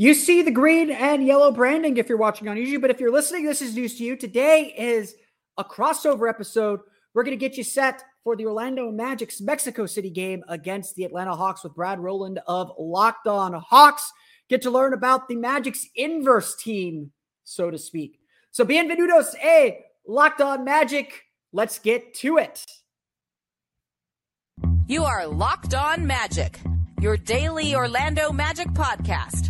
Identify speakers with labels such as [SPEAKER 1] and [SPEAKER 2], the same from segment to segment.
[SPEAKER 1] You see the green and yellow branding if you're watching on YouTube, but if you're listening, this is news to you. Today is a crossover episode. We're going to get you set for the Orlando Magic's Mexico City game against the Atlanta Hawks with Brad Rowland of Locked On Hawks. Get to learn about the Magic's inverse team, so to speak. So, bienvenidos, a Locked On Magic. Let's get to it.
[SPEAKER 2] You are Locked On Magic, your daily Orlando Magic podcast,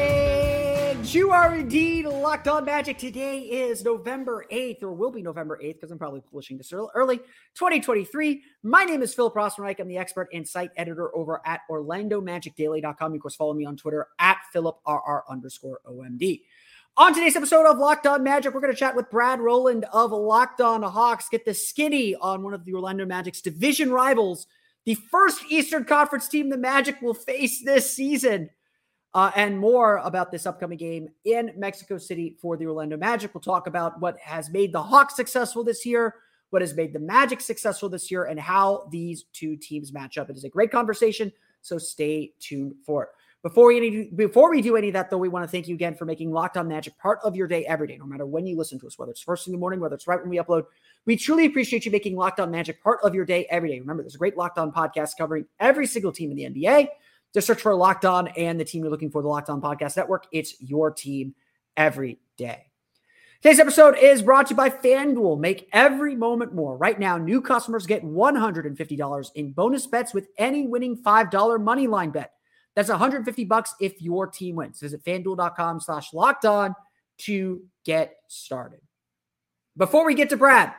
[SPEAKER 1] you are indeed locked on magic. Today is November 8th, or will be November 8th, because I'm probably publishing this early, 2023. My name is Philip Rossman-Reich. I'm the expert and site editor over at OrlandoMagicDaily.com. You, of course, follow me on Twitter at PhilipRR underscore OMD. On today's episode of Locked On Magic, we're going to chat with Brad Rowland of Locked On Hawks, get the skinny on one of the Orlando Magic's division rivals, the first Eastern Conference team the Magic will face this season uh, and more about this upcoming game in Mexico City for the Orlando Magic. We'll talk about what has made the Hawks successful this year, what has made the Magic successful this year, and how these two teams match up. It is a great conversation, so stay tuned for it. Before we, before we do any of that, though, we want to thank you again for making Locked On Magic part of your day every day, no matter when you listen to us, whether it's first in the morning, whether it's right when we upload. We truly appreciate you making Locked On Magic part of your day every day. Remember, there's a great Locked On podcast covering every single team in the NBA. Just search for Locked On and the team you're looking for, the Locked On Podcast Network. It's your team every day. Today's episode is brought to you by FanDuel. Make every moment more. Right now, new customers get $150 in bonus bets with any winning $5 money line bet. That's 150 bucks if your team wins. Visit fanduel.com slash locked on to get started. Before we get to Brad,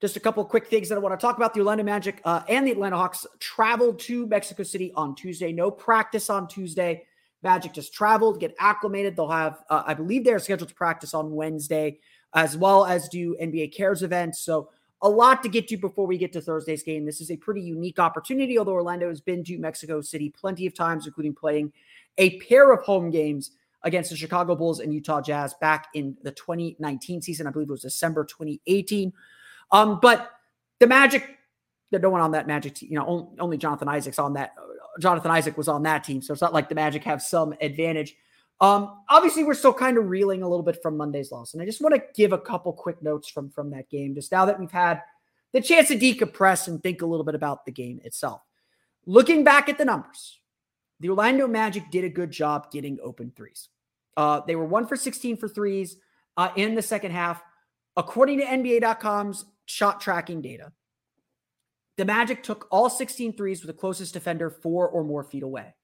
[SPEAKER 1] just a couple quick things that I want to talk about. The Orlando Magic uh, and the Atlanta Hawks traveled to Mexico City on Tuesday. No practice on Tuesday. Magic just traveled, get acclimated. They'll have, uh, I believe, they're scheduled to practice on Wednesday, as well as do NBA Cares events. So a lot to get to before we get to Thursday's game. This is a pretty unique opportunity, although Orlando has been to Mexico City plenty of times, including playing a pair of home games against the Chicago Bulls and Utah Jazz back in the 2019 season. I believe it was December 2018. Um, but the Magic, there's no one on that Magic team. You know, only Jonathan Isaac's on that. Jonathan Isaac was on that team, so it's not like the Magic have some advantage. Um, obviously, we're still kind of reeling a little bit from Monday's loss, and I just want to give a couple quick notes from from that game. Just now that we've had the chance to decompress and think a little bit about the game itself. Looking back at the numbers, the Orlando Magic did a good job getting open threes. Uh, they were one for 16 for threes uh, in the second half. According to NBA.com's shot tracking data, the Magic took all 16 threes with the closest defender four or more feet away.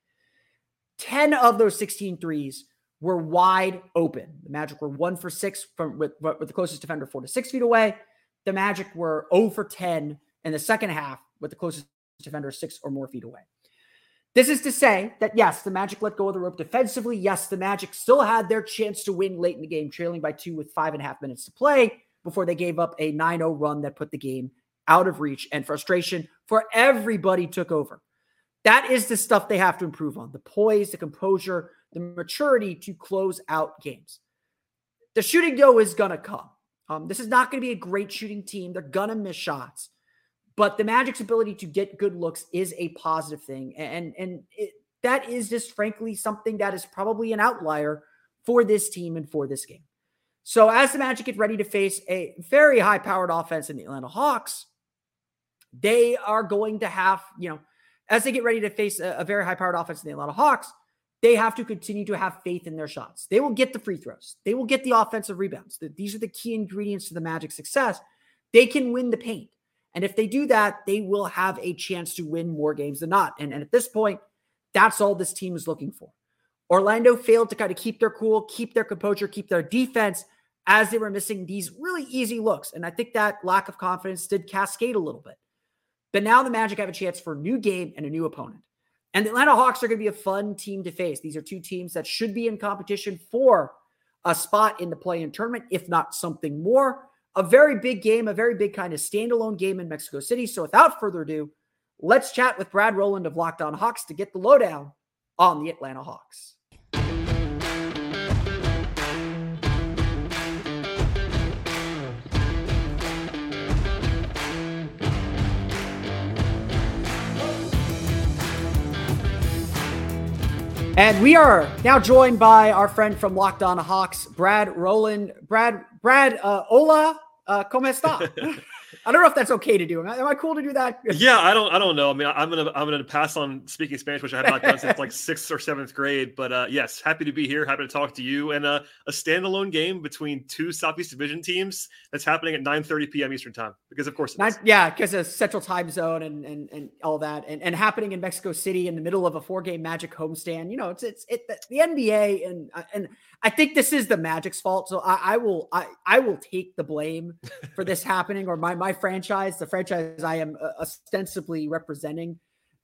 [SPEAKER 1] 10 of those 16 threes were wide open. The Magic were one for six from with, with the closest defender four to six feet away. The Magic were 0 for 10 in the second half with the closest defender six or more feet away. This is to say that yes, the Magic let go of the rope defensively. Yes, the Magic still had their chance to win late in the game, trailing by two with five and a half minutes to play before they gave up a 9 0 run that put the game out of reach and frustration for everybody took over. That is the stuff they have to improve on the poise, the composure, the maturity to close out games. The shooting, though, is going to come. Um, this is not going to be a great shooting team. They're going to miss shots. But the Magic's ability to get good looks is a positive thing. And, and it, that is just frankly something that is probably an outlier for this team and for this game. So as the Magic get ready to face a very high powered offense in the Atlanta Hawks, they are going to have, you know, as they get ready to face a, a very high powered offense in the Atlanta Hawks, they have to continue to have faith in their shots. They will get the free throws. They will get the offensive rebounds. These are the key ingredients to the Magic success. They can win the paint. And if they do that, they will have a chance to win more games than not. And, and at this point, That's all this team is looking for. Orlando failed to kind of keep their cool, keep their composure, keep their defense as they were missing these really easy looks. And I think that lack of confidence did cascade a little bit. But now the Magic have a chance for a new game and a new opponent. And the Atlanta Hawks are going to be a fun team to face. These are two teams that should be in competition for a spot in the play in tournament, if not something more. A very big game, a very big kind of standalone game in Mexico City. So without further ado, let's chat with Brad Rowland of Locked On Hawks to get the lowdown on the Atlanta Hawks. And we are now joined by our friend from Locked On Hawks, Brad Rowland. Brad, Brad, uh, hola, uh, ¿cómo está? I don't know if that's okay to do. Am I, am I, cool to do that?
[SPEAKER 3] Yeah, I don't. I don't know. I mean, I'm gonna I'm gonna pass on speaking Spanish, which I have not done since like sixth or seventh grade. But uh, yes, happy to be here. Happy to talk to you. And uh, a standalone game between two Southeast Division teams that's happening at 9:30 p.m. Eastern time. Because of course,
[SPEAKER 1] Nine, yeah, because of Central Time Zone and and and all that, and, and happening in Mexico City in the middle of a four game Magic homestand. You know, it's it's it the, the NBA and uh, and I think this is the Magic's fault. So I, I will I I will take the blame for this happening or my my franchise, the franchise I am uh, ostensibly representing.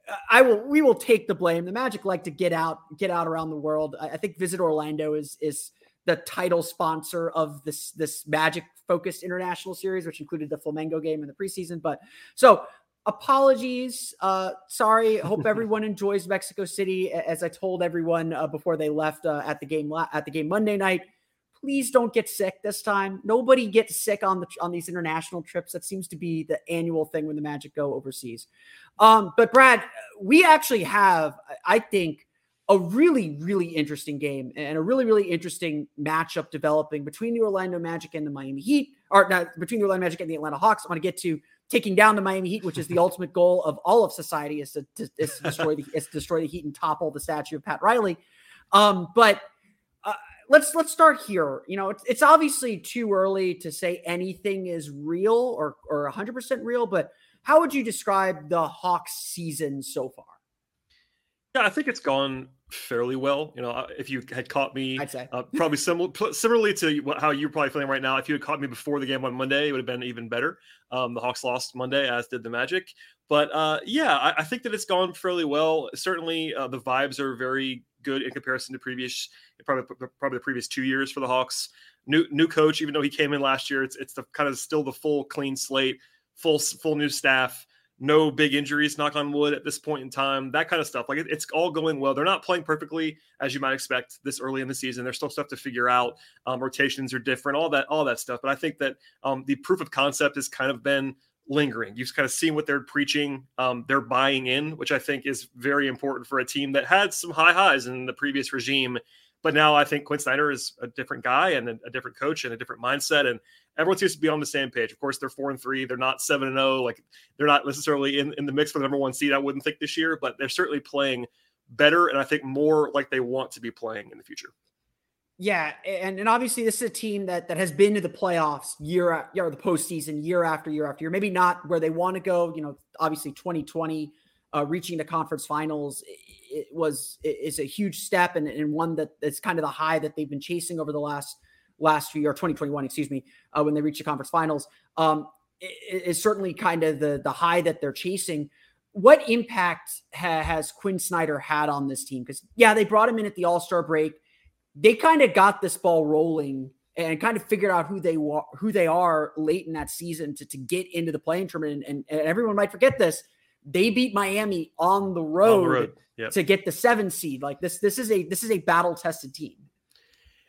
[SPEAKER 1] Uh, I will we will take the blame. The Magic like to get out get out around the world. I, I think Visit Orlando is is the title sponsor of this this Magic focused international series, which included the Flamengo game in the preseason. But so apologies. Uh, sorry. Hope everyone enjoys Mexico City. As I told everyone uh, before they left uh, at the game at the game Monday night, please don't get sick this time. Nobody gets sick on the on these international trips. That seems to be the annual thing when the Magic go overseas. Um, but Brad, we actually have, I think. A really, really interesting game and a really, really interesting matchup developing between the Orlando Magic and the Miami Heat, or not between the Orlando Magic and the Atlanta Hawks. I want to get to taking down the Miami Heat, which is the ultimate goal of all of society, is to, to, is to destroy the is to destroy the Heat and topple the statue of Pat Riley. Um, but uh, let's let's start here. You know, it's, it's obviously too early to say anything is real or or 100 percent real. But how would you describe the Hawks season so far?
[SPEAKER 3] Yeah, I think it's gone fairly well. You know, uh, if you had caught me,
[SPEAKER 1] I'd say
[SPEAKER 3] uh, probably similar, similarly to how you're probably feeling right now. If you had caught me before the game on Monday, it would have been even better. Um, the Hawks lost Monday, as did the Magic. But uh, yeah, I, I, think that it's gone fairly well. Certainly, uh, the vibes are very good in comparison to previous, probably probably the previous two years for the Hawks. New new coach, even though he came in last year, it's it's the kind of still the full clean slate, full full new staff no big injuries, knock on wood, at this point in time, that kind of stuff. Like it, it's all going well. They're not playing perfectly as you might expect this early in the season. There's still stuff to figure out. Um, rotations are different, all that, all that stuff. But I think that um, the proof of concept has kind of been lingering. You've kind of seen what they're preaching. Um, they're buying in, which I think is very important for a team that had some high highs in the previous regime. But now I think Quinn Snyder is a different guy and a, a different coach and a different mindset. And everyone seems to be on the same page. Of course, they're four and three. They're not seven and zero. Oh, like they're not necessarily in, in the mix for the number one seed. I wouldn't think this year, but they're certainly playing better, and I think more like they want to be playing in the future.
[SPEAKER 1] Yeah, and, and obviously this is a team that that has been to the playoffs year or the postseason year after year after year. Maybe not where they want to go. You know, obviously 2020 uh, reaching the conference finals it was is a huge step and, and one that is kind of the high that they've been chasing over the last last few or 2021, excuse me, uh, when they reached the conference finals, um, is certainly kind of the the high that they're chasing. What impact ha- has Quinn Snyder had on this team? Because yeah, they brought him in at the All Star break. They kind of got this ball rolling and kind of figured out who they wa- who they are late in that season to, to get into the playing tournament. And, and everyone might forget this. They beat Miami on the road, on the road. Yep. to get the seven seed. Like this, this is a this is a battle tested team.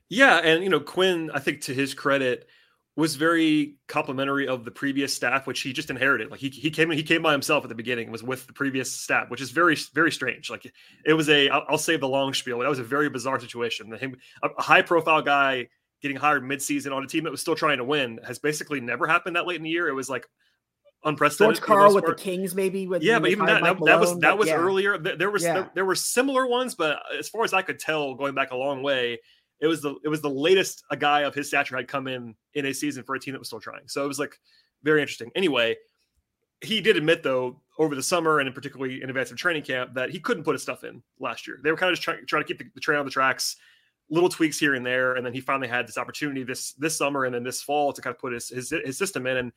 [SPEAKER 3] Yeah, and you know Quinn, I think to his credit, was very complimentary of the previous staff, which he just inherited. Like he he came he came by himself at the beginning, and was with the previous staff, which is very very strange. Like it was a I'll, I'll say the long spiel. That was a very bizarre situation. Him a high profile guy getting hired midseason on a team that was still trying to win has basically never happened that late in the year. It was like unprecedented.
[SPEAKER 1] George Karl with the Kings, maybe. With
[SPEAKER 3] yeah, but even that, that, that, was that was yeah. earlier. There, there was yeah. there, there, were similar ones, but as far as I could tell, going back a long way, it was the it was the latest a guy of his stature had come in in a season for a team that was still trying. So it was like very interesting. Anyway, he did admit though over the summer and in particularly in advance of training camp that he couldn't put his stuff in last year. They were kind of just trying, to keep the, the train on the tracks, little tweaks here and there, and then he finally had this opportunity this this summer and then this fall to kind of put his his, his system in. And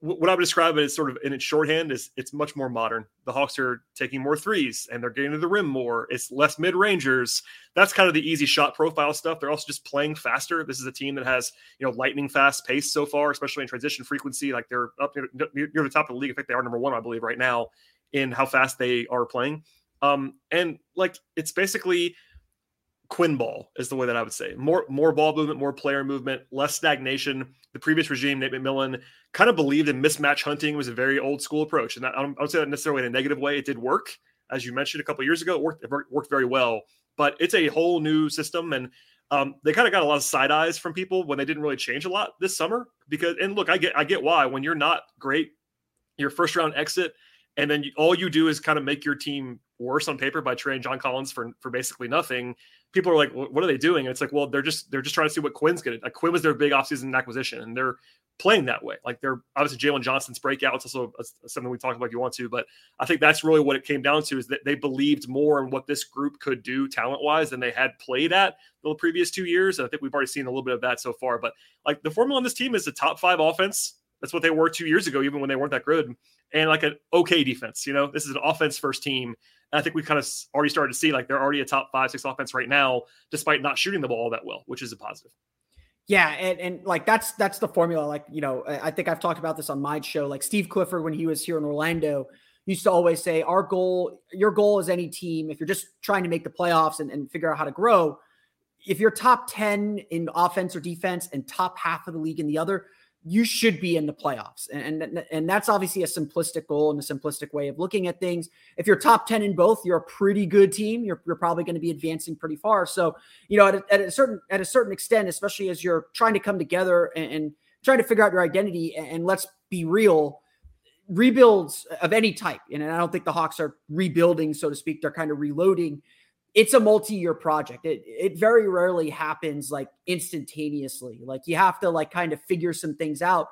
[SPEAKER 3] what I would describe it as sort of in its shorthand is it's much more modern. The Hawks are taking more threes and they're getting to the rim more. It's less mid rangers. That's kind of the easy shot profile stuff. They're also just playing faster. This is a team that has you know lightning fast pace so far, especially in transition frequency. Like they're up near, near the top of the league. In fact, they are number one, I believe, right now in how fast they are playing. Um, and like it's basically Quinn ball is the way that I would say. More more ball movement, more player movement, less stagnation. The previous regime, Nate McMillan, kind of believed in mismatch hunting was a very old school approach, and that, I don't, I don't say that necessarily in a negative way. It did work, as you mentioned a couple years ago. It worked it worked very well, but it's a whole new system, and um, they kind of got a lot of side eyes from people when they didn't really change a lot this summer. Because and look, I get I get why when you're not great, your first round exit, and then you, all you do is kind of make your team worse on paper by trading John Collins for for basically nothing people are like, what are they doing? And it's like, well, they're just they're just trying to see what Quinn's getting. Like Quinn was their big offseason acquisition, and they're playing that way. Like they're obviously Jalen Johnson's breakout. It's also something we talk about if you want to, but I think that's really what it came down to is that they believed more in what this group could do talent wise than they had played at the previous two years. And I think we've already seen a little bit of that so far. But like the formula on this team is a top five offense. That's what they were two years ago, even when they weren't that good, and like an okay defense. You know, this is an offense first team, and I think we kind of already started to see like they're already a top five, six offense right now, despite not shooting the ball that well, which is a positive.
[SPEAKER 1] Yeah, and, and like that's that's the formula. Like you know, I think I've talked about this on my show. Like Steve Clifford, when he was here in Orlando, used to always say, "Our goal, your goal is any team, if you're just trying to make the playoffs and, and figure out how to grow, if you're top ten in offense or defense and top half of the league in the other, you should be in the playoffs. And, and, and that's obviously a simplistic goal and a simplistic way of looking at things. If you're top 10 in both, you're a pretty good team. You're, you're probably going to be advancing pretty far. So, you know, at a, at a certain at a certain extent, especially as you're trying to come together and, and trying to figure out your identity, and, and let's be real, rebuilds of any type. And I don't think the Hawks are rebuilding, so to speak. They're kind of reloading it's a multi-year project. It it very rarely happens like instantaneously. Like you have to like kind of figure some things out.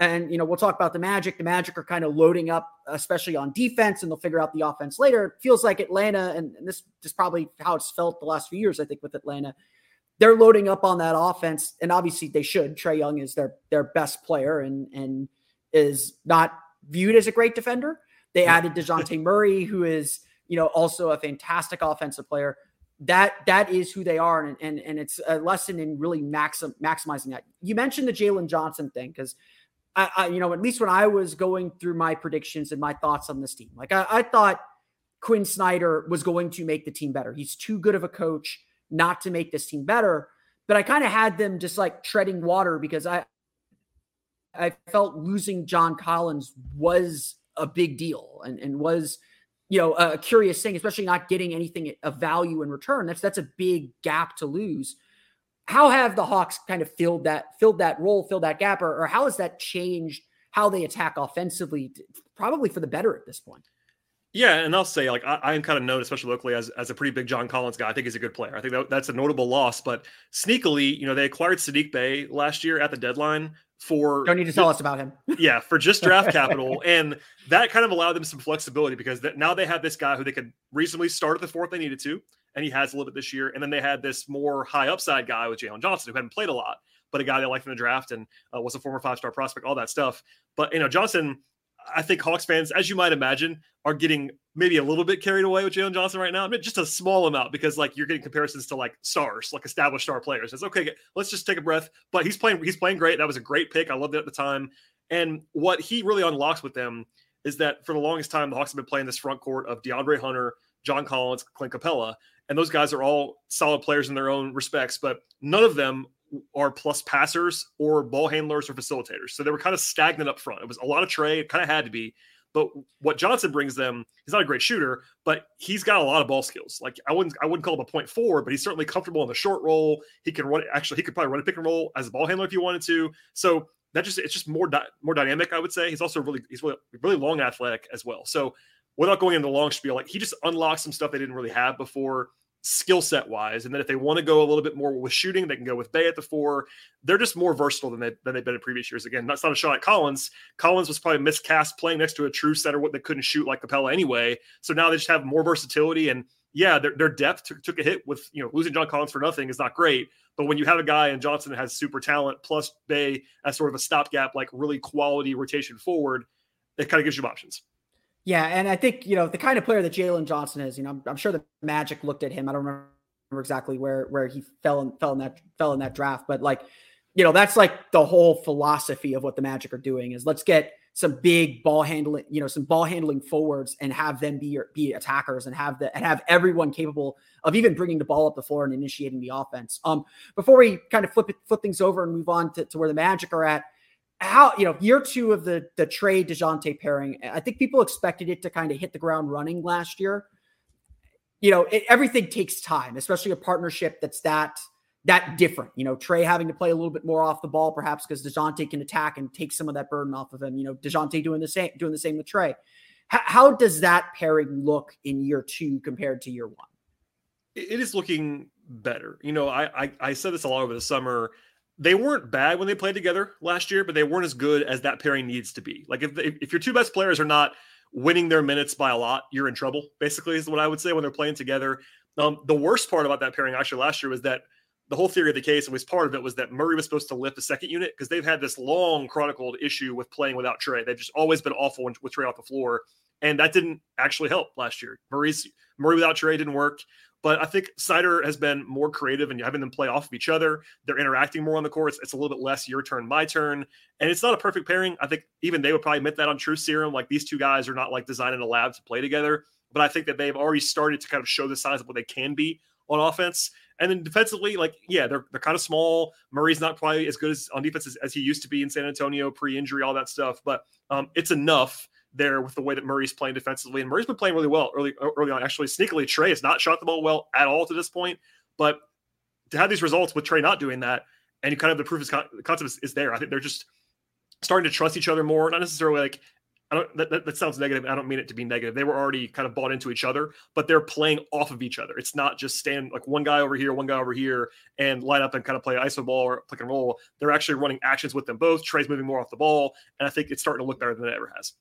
[SPEAKER 1] And you know, we'll talk about the Magic. The Magic are kind of loading up, especially on defense, and they'll figure out the offense later. It feels like Atlanta, and, and this is probably how it's felt the last few years. I think with Atlanta, they're loading up on that offense, and obviously they should. Trae Young is their their best player, and and is not viewed as a great defender. They added Dejounte Murray, who is you know, also a fantastic offensive player. That that is who they are, and and, and it's a lesson in really maxim, maximizing that. You mentioned the Jalen Johnson thing because I, I, you know, at least when I was going through my predictions and my thoughts on this team, like I, I thought Quinn Snyder was going to make the team better. He's too good of a coach not to make this team better. But I kind of had them just like treading water because I I felt losing John Collins was a big deal and, and was you know, a curious thing, especially not getting anything of value in return. That's that's a big gap to lose. How have the Hawks kind of filled that filled that role, filled that gap, or, or how has that changed how they attack offensively? Probably for the better at this point.
[SPEAKER 3] Yeah, and I'll say like I, am kind of known, especially locally, as, as a pretty big John Collins guy. I think he's a good player. I think that, that's a notable loss. But sneakily, you know, they acquired Saddiq Bey last year at the deadline, for
[SPEAKER 1] don't need to tell us about him.
[SPEAKER 3] yeah, for just draft capital, and that kind of allowed them some flexibility because that now they had this guy who they could reasonably start at the fourth they needed to, and he has a little bit this year. And then they had this more high upside guy with Jalen Johnson who hadn't played a lot, but a guy they liked in the draft and uh, was a former five star prospect, all that stuff. But you know, Johnson I think Hawks fans, as you might imagine, are getting maybe a little bit carried away with Jalen Johnson right now. I mean, just a small amount because like you're getting comparisons to like stars, like established star players. It's okay. Let's just take a breath. But he's playing. He's playing great. That was a great pick. I loved it at the time. And what he really unlocks with them is that for the longest time, the Hawks have been playing this front court of DeAndre Hunter, John Collins, Clint Capela, and those guys are all solid players in their own respects. But none of them are plus passers or ball handlers or facilitators. So they were kind of stagnant up front. It was a lot of Trae. It kind of had to be. But what Johnson brings them, he's not a great shooter, but he's got a lot of ball skills. Like I wouldn't, I wouldn't call him a point four, but he's certainly comfortable in the short roll. He can run. Actually, he could probably run a pick and roll as a ball handler if you wanted to. So that just it's just more di- more dynamic. I would say he's also really he's really really long athletic as well. So without going into the long spiel, like he just unlocks some stuff they didn't really have before skill set wise. And then if they want to go a little bit more with shooting, they can go with Bey at the four. They're just more versatile than, they, than they've been in previous years. Again, that's not a shot at Collins. Collins was probably miscast playing next to a true center that couldn't shoot like Capela anyway. So now they just have more versatility. And yeah, their, their depth took, took a hit with, you know, losing John Collins for nothing is not great. But when you have a guy in Johnson that has super talent plus Bey as sort of a stopgap, like really quality rotation forward, it kind of gives you options.
[SPEAKER 1] Yeah, and I think you know the kind of player that Jalen Johnson is. You know, I'm, I'm, sure the Magic looked at him. I don't remember exactly where where he fell in fell in that fell in that draft, but like, you know, that's like the whole philosophy of what the Magic are doing is let's get some big ball handling, you know, some ball handling forwards and have them be be attackers and have the and have everyone capable of even bringing the ball up the floor and initiating the offense. Um, before we kind of flip it, flip things over and move on to, to where the Magic are at how you know year two of the the Trae Dejounte pairing. I think people expected it to kind of hit the ground running last year. You know, it, everything takes time, especially a partnership that's that that different. You know, Trae having to play a little bit more off the ball, perhaps because Dejounte can attack and take some of that burden off of him. You know, Dejounte doing the same doing the same with Trae. H- how does that pairing look in year two compared to year one?
[SPEAKER 3] It is looking better. You know, I I, I said this a lot over the summer they weren't bad when they played together last year, but they weren't as good as that pairing needs to be. Like if if your two best players are not winning their minutes by a lot, you're in trouble. Basically, is what I would say when they're playing together. Um, the worst part about that pairing actually last year was that the whole theory of the case, and was part of it, was that Murray was supposed to lift the second unit because they've had this long chronicled issue with playing without Trae. They've just always been awful with Trae off the floor, and that didn't actually help last year. Murray's Murray without Trae didn't work. But I think Snyder has been more creative and having them play off of each other. They're interacting more on the court. It's, it's, a little bit less your turn, my turn. And it's not a perfect pairing. I think even they would probably admit that on True Serum. Like these two guys are not like designed in a lab to play together. But I think that they've already started to kind of show the signs of what they can be on offense. And then defensively, like, yeah, they're, they're kind of small. Murray's not probably as good as on defense as, as he used to be in San Antonio pre injury, all that stuff. But um, it's enough there with the way that Murray's playing defensively. And Murray's been playing really well early uh, early on. Actually, sneakily, Trae has not shot the ball well at all to this point. But to have these results with Trae not doing that, and you kind of the proof is the concept is, is, there. I think they're just starting to trust each other more. Not necessarily like I don't that, that, that sounds negative. I don't mean it to be negative. They were already kind of bought into each other, but they're playing off of each other. It's not just stand like one guy over here, one guy over here, and line up and kind of play iso ball or pick and roll. They're actually running actions with them both. Trae's moving more off the ball, and I think it's starting to look better than it ever has.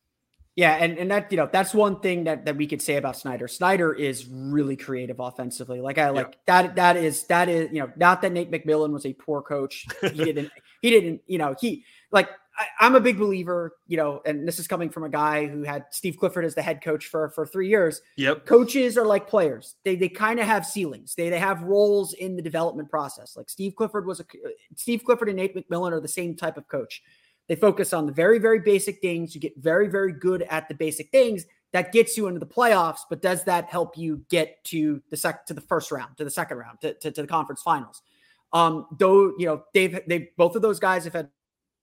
[SPEAKER 1] Yeah, and, and that you know that's one thing that, that we could say about Snyder. Snyder is really creative offensively. Like I like yeah. that that is that is you know not that Nate McMillan was a poor coach. He didn't he didn't you know he like I, am a big believer you know, and this is coming from a guy who had Steve Clifford as the head coach for for three years.
[SPEAKER 3] Yep,
[SPEAKER 1] coaches are like players. They they kind of have ceilings. They they have roles in the development process. Like Steve Clifford was a Steve Clifford and Nate McMillan are the same type of coach. They focus on the very, very basic things. You get very, very good at the basic things. That gets you into the playoffs, but does that help you get to the sec to the first round, to the second round, to, to, to the conference finals? Um, though you know they've they both of those guys have had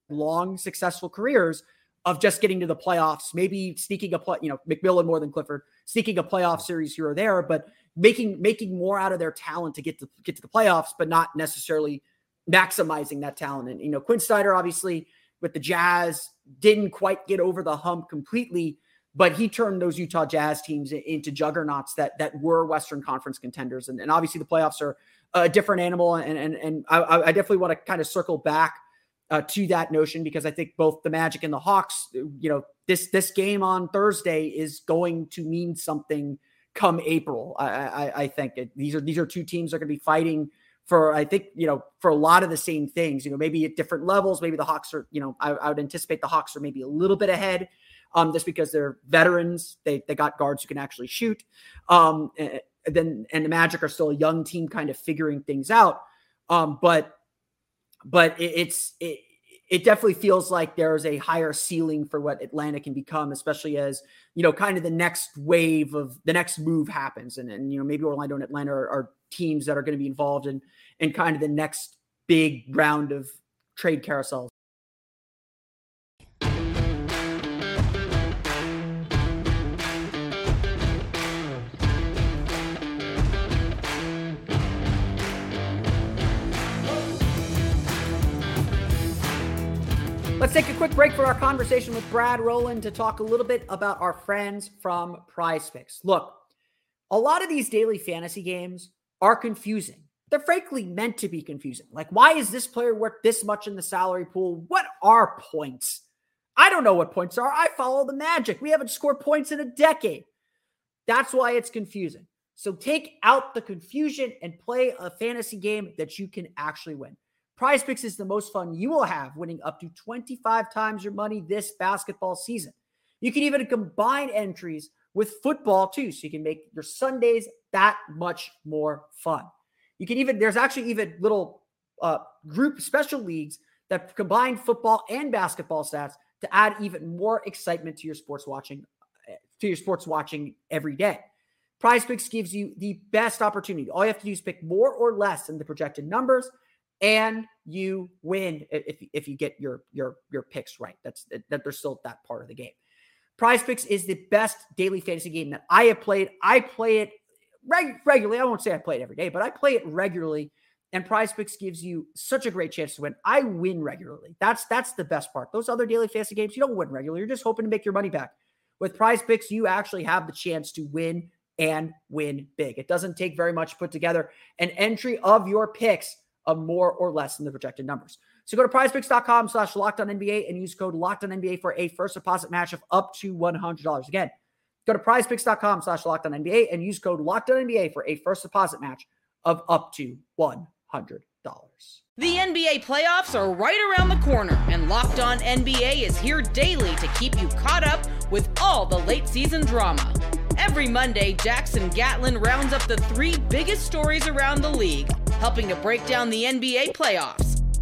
[SPEAKER 1] long, successful careers of just getting to the playoffs, maybe sneaking a play, you know, McMillan more than Clifford, sneaking a playoff series here or there, but making making more out of their talent to get to get to the playoffs, but not necessarily maximizing that talent. And you know, Quinn Snyder obviously with the Jazz, didn't quite get over the hump completely, but he turned those Utah Jazz teams into juggernauts that that were Western Conference contenders. And, and obviously the playoffs are a different animal. And and and I, I definitely want to kind of circle back uh, to that notion because I think both the Magic and the Hawks, you know, this this game on Thursday is going to mean something come April. I, I, I think these are these are two teams that are going to be fighting for I think you know for a lot of the same things. You know, maybe at different levels. Maybe the Hawks are you know I, I would anticipate the Hawks are maybe a little bit ahead, um, just because they're veterans. They they got guards who can actually shoot. Um, and then and the Magic are still a young team, kind of figuring things out. Um, but but it, it's it, it definitely feels like there's a higher ceiling for what Atlanta can become, especially as you know, kind of the next wave of the next move happens, and and you know maybe Orlando and Atlanta are, are teams that are going to be involved in in kind of the next big round of trade carousels. Let's take a quick break for our conversation with Brad Rowland to talk a little bit about our friends from Prize. Look, a lot of these daily fantasy games are confusing. They're frankly meant to be confusing. Like, why is this player worth this much in the salary pool? What are points? I don't know what points are. I follow the magic. We haven't scored points in a decade. That's why it's confusing. So take out the confusion and play a fantasy game that you can actually win. Prize Picks is the most fun you will have, winning up to 25 times your money this basketball season. You can even combine entries with football too, so you can make your Sundays that much more fun. You can even, there's actually even little uh, group special leagues that combine football and basketball stats to add even more excitement to your sports watching, to your sports watching every day. Prize Picks gives you the best opportunity. All you have to do is pick more or less than the projected numbers, and you win if, if you get your your your picks right. That's that there's still that part of the game. Prize Picks is the best daily fantasy game that I have played. I play it reg- regularly. I won't say I play it every day, but I play it regularly. And Prize Picks gives you such a great chance to win. I win regularly. That's that's the best part. Those other daily fantasy games, you don't win regularly. You're just hoping to make your money back. With Prize Picks, you actually have the chance to win and win big. It doesn't take very much to put together an entry of your picks of more or less than the projected numbers. So go to prizepicks.com slash locked on NBA and use code locked on NBA for a first deposit match of up to $100. Again, go to prizepicks.com slash locked on NBA and use code locked on NBA for a first deposit match of up to $100.
[SPEAKER 2] The NBA playoffs are right around the corner, and Locked On NBA is here daily to keep you caught up with all the late season drama. Every Monday, Jackson Gatlin rounds up the three biggest stories around the league, helping to break down the NBA playoffs.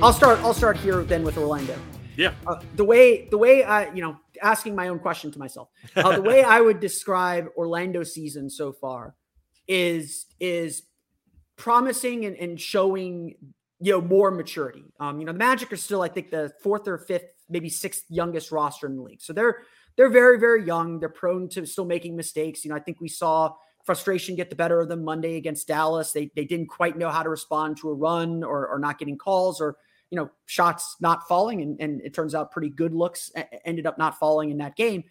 [SPEAKER 1] I'll start. I'll start here then with Orlando.
[SPEAKER 3] Yeah.
[SPEAKER 1] Uh, the way the way I you know asking my own question to myself. Uh, the way I would describe Orlando season so far is is promising and, and showing you know more maturity. Um, you know the Magic are still I think the fourth or fifth, maybe sixth youngest roster in the league. So they're they're very very young. They're prone to still making mistakes. You know I think we saw frustration get the better of them Monday against Dallas. They they didn't quite know how to respond to a run or or not getting calls or you know, shots not falling, and, and it turns out pretty good looks ended up not falling in that game.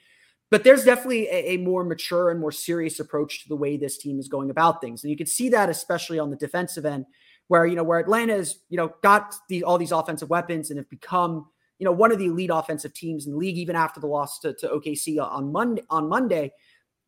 [SPEAKER 1] But there's definitely a, a, more mature and more serious approach to the way this team is going about things, and you can see that especially on the defensive end, where you know where Atlanta has you know got the, all these offensive weapons and have become you know one of the elite offensive teams in the league, even after the loss to, to OKC on Monday. On Monday,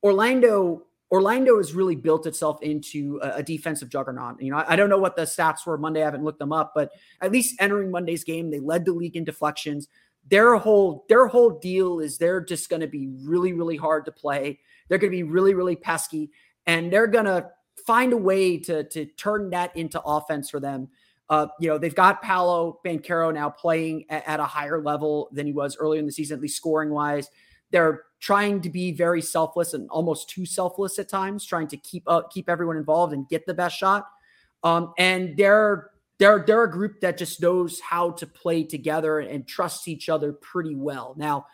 [SPEAKER 1] Orlando Orlando has really built itself into a, a, defensive juggernaut. You know, I, I, don't know what the stats were Monday. I haven't looked them up, but at least entering Monday's game, they led the league in deflections. Their whole their whole deal is they're just going to be really really hard to play. They're going to be really really pesky, and they're going to find a way to to turn that into offense for them. Uh, you know, they've got Paolo Banchero now playing at, at a higher level than he was earlier in the season, at least scoring wise. They're trying to be very selfless and almost too selfless at times, trying to keep keep everyone involved and get the best shot. Um, and they're they're they're a group that just knows how to play together and, and trusts each other pretty well. Now,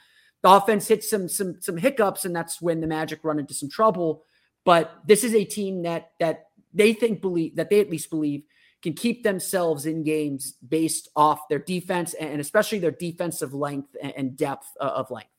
[SPEAKER 1] the offense hits some some some hiccups, and that's when the Magic run into some trouble. But this is a team that that they think believe that they at least believe can keep themselves in games based off their defense and especially their defensive length and depth uh, of length.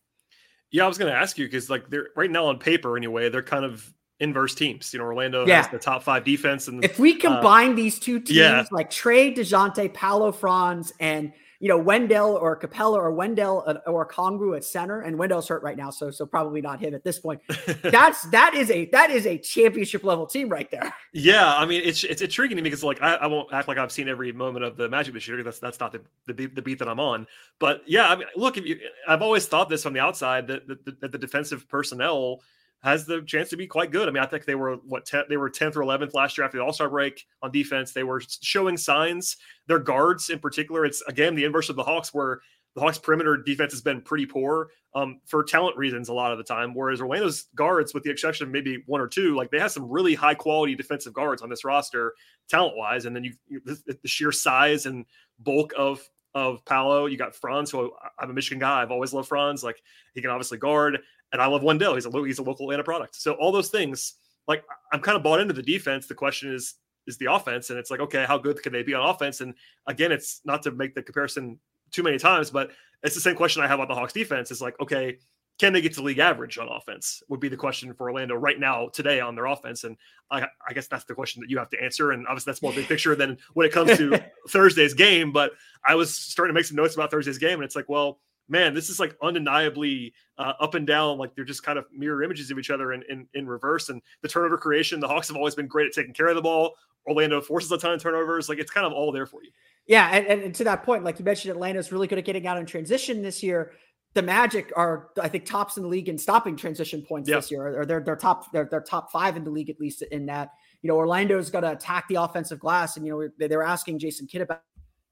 [SPEAKER 3] Yeah, I was going to ask you because like they're right now on paper anyway, they're kind of inverse teams. You know, Orlando
[SPEAKER 1] yeah.
[SPEAKER 3] has the top five defense, and
[SPEAKER 1] if we uh, combine uh, these two teams,
[SPEAKER 3] yeah.
[SPEAKER 1] like Trae, Dejounte, Paolo, Franz, and you know Wendell or Capela or Wendell or Okongwu at center, and Wendell's hurt right now, so so probably not him at this point. That's that is a that is a championship level team right there.
[SPEAKER 3] Yeah, I mean it's it's intriguing to me because like I, I, won't act like I've seen every moment of the Magic this year. That's that's not the the beat, the beat that I'm on. But yeah, I mean, look, if you, I've always thought this from the outside that the, the, the defensive personnel has the chance to be quite good. I mean, I think they were what 10, they were 10th or 11th last year after the All Star break on defense. They were showing signs. Their guards, in particular, it's again the inverse of the Hawks, where the Hawks perimeter defense has been pretty poor um, for talent reasons a lot of the time. Whereas Orlando's guards, with the exception of maybe one or two, like they have some really high quality defensive guards on this roster, talent wise. And then you, you the, the, sheer size and bulk of of Paolo. You got Franz, who I'm a Michigan guy. I've always loved Franz. Like he can obviously guard, and I love Wendell. He's a he's a local Atlanta product. So all those things, like I'm kind of bought into the defense. The question is is the offense, and it's like okay, how good can they be on offense? And again, it's not to make the comparison too many times, but it's the same question I have about the Hawks defense. It's like, okay, can they get to league average on offense? Would be the question for Orlando right now, today on their offense. And I, I guess that's the question that you have to answer. And obviously, that's more big picture than when it comes to Thursday's game. But I was starting to make some notes about Thursday's game, and it's like, well, man, this is like undeniably uh, up and down. Like they're just kind of mirror images of each other in, in, in reverse. And the turnover creation, the Hawks have always been great at taking care of the ball. Orlando forces a ton of turnovers. Like it's kind of all there for you.
[SPEAKER 1] Yeah, and, and to that point, like you mentioned, Atlanta's really good at getting out in transition this year. The Magic are, I think, tops in the league in stopping transition points this year, or they're they're top they're, they're top five in the league at least in that. You know, Orlando's got to attack the offensive glass, and you know they, they were asking Jason Kidd about,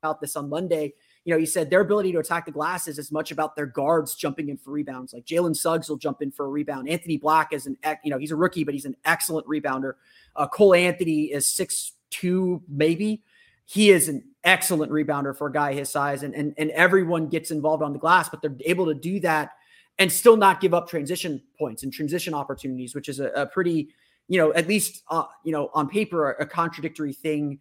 [SPEAKER 1] about this on Monday. You know, he said their ability to attack the glass is as much about their guards jumping in for rebounds. Like Jalen Suggs will jump in for a rebound. Anthony Black is an, you know, he's a rookie, but he's an excellent rebounder. Uh, Cole Anthony is six two, maybe he is an excellent rebounder for a guy his size, and and and everyone gets involved on the glass, but they're able to do that and still not give up transition points and transition opportunities, which is a, a pretty, you know, at least uh, you know on paper a, a contradictory thing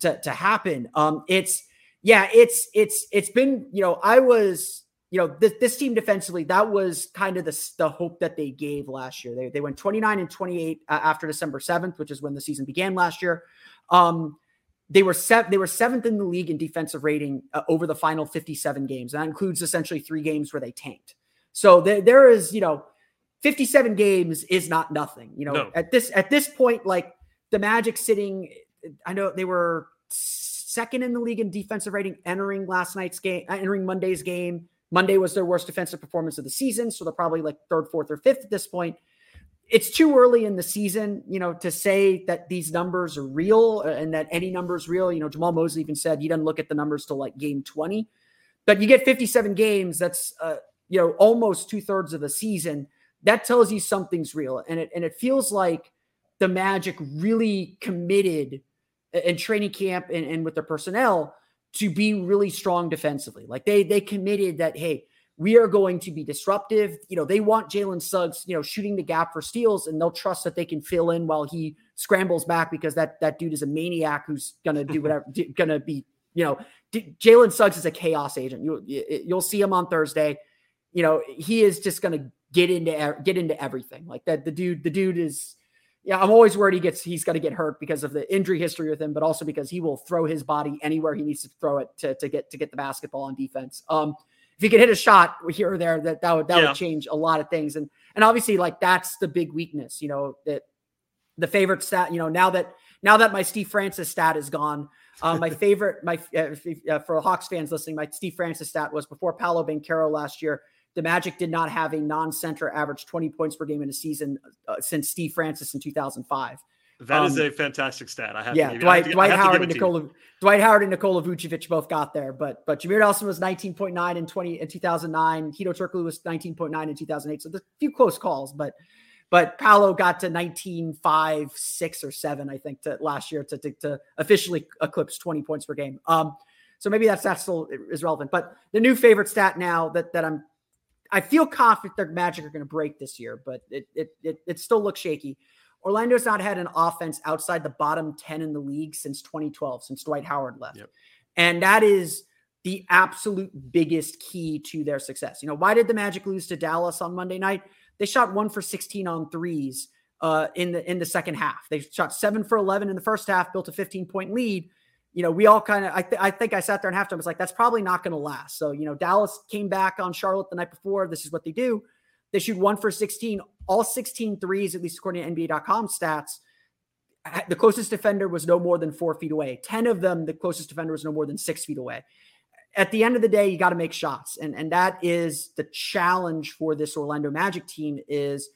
[SPEAKER 1] to to happen. Um, it's yeah, it's it's it's been you know I was you know this, this team defensively that was kind of the the hope that they gave last year. They they went 29 and 28 uh, after December 7th, which is when the season began last year. Um, they were set. They were seventh in the league in defensive rating uh, over the final 57 games. And that includes essentially three games where they tanked. So there, there is, you know, 57 games is not nothing. You know, no. at this at this point, like the Magic sitting, I know they were second in the league in defensive rating entering last night's game, uh, entering Monday's game. Monday was their worst defensive performance of the season, so they're probably like third, fourth, or fifth at this point it's too early in the season, you know, to say that these numbers are real uh, and that any number is real. You know, Jamahl Mosley even said he doesn't look at the numbers till like game 20. But you get 57 games, that's uh, you know, almost two-thirds of the season. That tells you something's real. And it and it feels like the Magic really committed in training camp and, and with their personnel to be really strong defensively. Like they they committed that, hey, we are going to be disruptive. You know, they want Jalen Suggs, you know, shooting the gap for steals, and they'll trust that they can fill in while he scrambles back because that that dude is a maniac who's gonna do whatever, gonna be, you know, Jalen Suggs is a chaos agent. You you'll see him on Thursday. You know, he is just gonna get into get into everything like that. The dude, the dude is. Yeah, I'm always worried he gets he's going to get hurt because of the injury history with him, but also because he will throw his body anywhere he needs to throw it to, to get to get the basketball on defense. Um, if he could hit a shot here or there, that that would that yeah. would change a lot of things. And and obviously, like that's the big weakness, you know, that the favorite stat, you know, now that now that my Steve Francis stat is gone, um, my favorite, my uh, uh, for Hawks fans listening, my Steve Francis stat was before Paolo Banchero last year. The Magic did not have a non-center average 20 points per game in a season uh, since Steve Francis in 2005.
[SPEAKER 3] That um, is a fantastic stat. I have
[SPEAKER 1] yeah,
[SPEAKER 3] to,
[SPEAKER 1] Dwight,
[SPEAKER 3] to,
[SPEAKER 1] Dwight Howard and Nikola Dwight Howard and Nikola Vucevic both got there, but but Jameer Nelson was 19.9 in 20 in 2009. Hedo Turkoglu was 19.9 in 2008. So there's a few close calls, but but Paolo got to 19.5, six or seven, I think, to last year to, to, to officially eclipse 20 points per game. Um, so maybe that's that still is relevant. But the new favorite stat now that that I'm I feel confident their Magic are going to break this year, but it, it it it still looks shaky. Orlando's not had an offense outside the bottom 10 in the league since 2012, since Dwight Howard left. Yep. And that is the absolute biggest key to their success. You know, why did the Magic lose to Dallas on Monday night? They shot one for 16 on threes uh, in the in the second half. They shot seven for 11 in the first half, built a 15 point lead. You know, we all kind of, I, th- I think I sat there and halftime was like, that's probably not going to last. So, you know, Dallas came back on Charlotte the night before. This is what they do. They shoot one for 16, all 16 threes, at least according to NBA.com stats. The closest defender was no more than four feet away. 10 of them, the closest defender was no more than six feet away. At the end of the day, you got to make shots. And, and that is the challenge for this Orlando Magic team is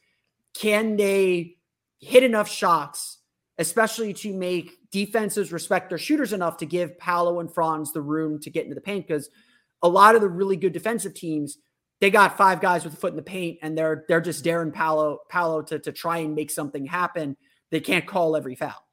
[SPEAKER 1] can they hit enough shots, especially to make defenses respect their shooters enough to give Paolo and Franz the room to get into the paint? Because a lot of the really good defensive teams, they got five guys with a foot in the paint, and they're they're just daring Paolo Paolo to to try and make something happen. They can't call every foul.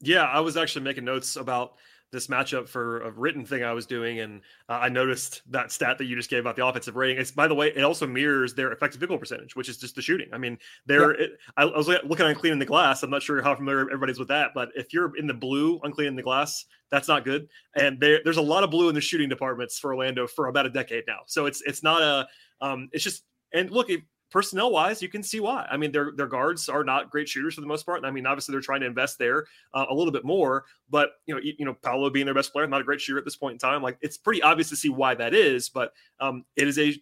[SPEAKER 3] Yeah, I was actually making notes about this matchup for a written thing I was doing, and uh, I noticed that stat that you just gave about the offensive rating. It's by the way, it also mirrors their effective field goal percentage, which is just the shooting. I mean, they're. Yeah. It, I, I, was looking on cleaning the glass. I'm not sure how familiar everybody's with that, but if you're in the blue on cleaning the glass, that's not good. And there, there's a lot of blue in the shooting departments for Orlando for about a decade now. So it's it's not a. Um, it's just and look, personnel wise, you can see why. I mean, their their guards are not great shooters for the most part. And I mean, obviously they're trying to invest there uh, a little bit more, but you know, you, you, know, Paolo being their best player, not a great shooter at this point in time. Like it's pretty obvious to see why that is. But um, it is a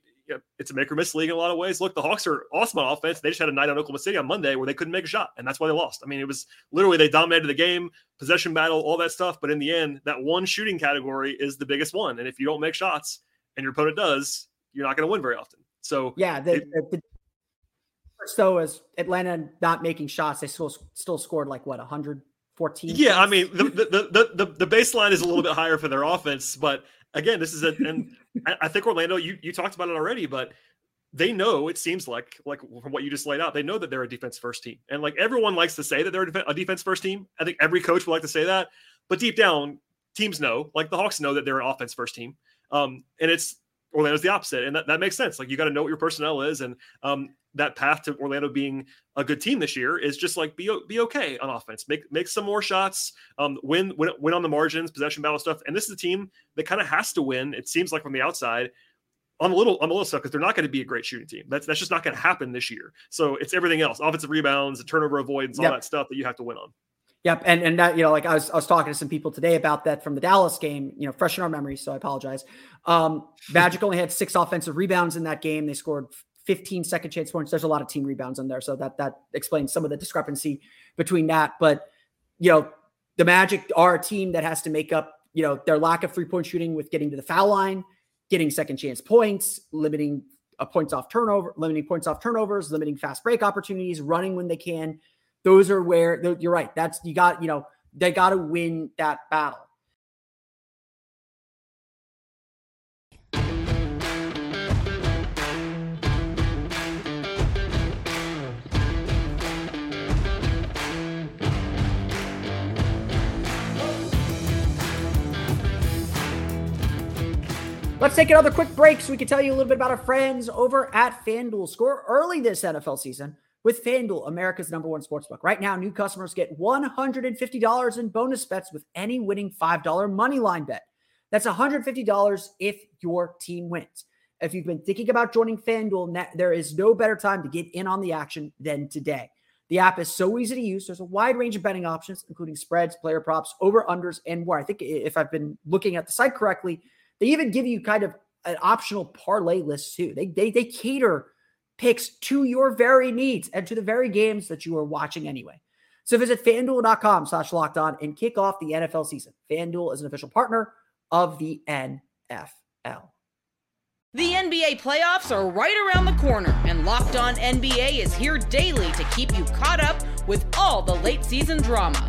[SPEAKER 3] it's a make or miss league in a lot of ways. Look, the Hawks are awesome on offense. They just had a night on Oklahoma City on Monday where they couldn't make a shot, and that's why they lost. I mean, it was literally they dominated the game, possession battle, all that stuff. But in the end, that one shooting category is the biggest one. And if you don't make shots and your opponent does, you're not going to win very often. So
[SPEAKER 1] yeah, the, it, the, so is Atlanta not making shots, they still still scored like what 114.
[SPEAKER 3] Yeah, I mean the, the the the baseline is a little bit higher for their offense, but again, this is a and I think Orlando. You you talked about it already, but they know it seems like like from what you just laid out, they know that they're a defense first team, and like everyone likes to say that they're a defense first team. I think every coach would like to say that, but deep down, teams know, like the Hawks know that they're an offense first team. Um, and it's Orlando's the opposite, and that, that makes sense. Like you got to know what your personnel is, and um, that path to Orlando being a good team this year is just like be be okay on offense, make make some more shots, um, win win win on the margins, possession battle stuff. And this is a team that kind of has to win. It seems like from the outside. I'm a little, I'm a little stuck because they're not going to be a great shooting team. That's that's just not going to happen this year. So it's everything else: offensive rebounds, turnover avoidance, all yep. that stuff that you have to win on.
[SPEAKER 1] Yep, and and that you know, like I was I was talking to some people today about that from the Dallas game. You know, fresh in our memory, so I apologize. Um, Magic only had six offensive rebounds in that game. They scored 15 second chance points. There's a lot of team rebounds in there, so that that explains some of the discrepancy between that. But you know, the Magic are a team that has to make up you know their lack of three point shooting with getting to the foul line, getting second chance points, limiting a points off turnover, limiting points off turnovers, limiting fast break opportunities, running when they can. Those are where you're right. That's you got you know they got to win that battle. Let's take another quick break so we can tell you a little bit about our friends over at FanDuel. Score early this NFL season with FanDuel, America's number one sportsbook. Right now, new customers get $150 in bonus bets with any winning $5 money line bet. That's $150 if your team wins. If you've been thinking about joining FanDuel, there is no better time to get in on the action than today. The app is so easy to use. There's a wide range of betting options, including spreads, player props, over unders, and more. I think if I've been looking at the site correctly, they even give you kind of an optional parlay list too. They they they cater picks to your very needs and to the very games that you are watching anyway. So visit fanduel.com slash locked on and kick off the NFL season. FanDuel is an official partner of the NFL.
[SPEAKER 2] The NBA playoffs are right around the corner, and Locked On NBA is here daily to keep you caught up with all the late season drama.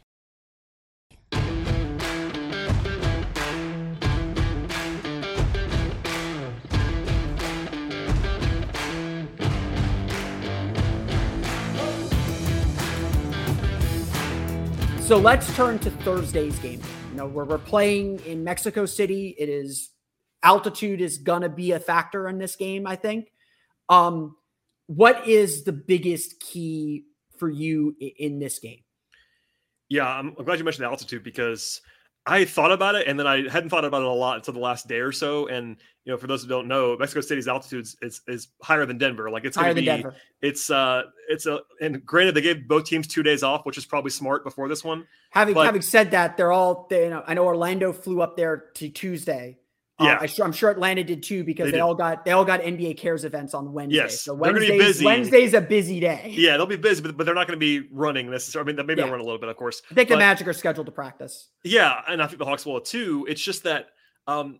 [SPEAKER 1] So let's turn to Thursday's game. You know, where we're playing in Mexico City. It is altitude is gonna be a factor in this game, I think. Um, what is the biggest key for you in this game?
[SPEAKER 3] Yeah, I'm, I'm glad you mentioned altitude because I thought about it and then I hadn't thought about it a lot until the last day or so. And you know, for those who don't know, Mexico City's altitude is, is higher than Denver. Like it's
[SPEAKER 1] higher
[SPEAKER 3] be,
[SPEAKER 1] than Denver.
[SPEAKER 3] It's uh, it's a and granted they gave both teams two days off, which is probably smart before this one.
[SPEAKER 1] Having but, having said that, they're all they, you know I know Orlando flew up there to Tuesday. Yeah, I, am sure Atlanta did too because they, they all got they all got NBA Cares events on Wednesday.
[SPEAKER 3] Yes,
[SPEAKER 1] so Wednesday's, Wednesday's a busy day.
[SPEAKER 3] Yeah, they'll be busy, but, but they're not going to be running necessarily. I mean, maybe yeah. they'll run a little bit, of course.
[SPEAKER 1] I think but, the Magic are scheduled to practice.
[SPEAKER 3] Yeah, and I think the Hawks will too. It's just that um,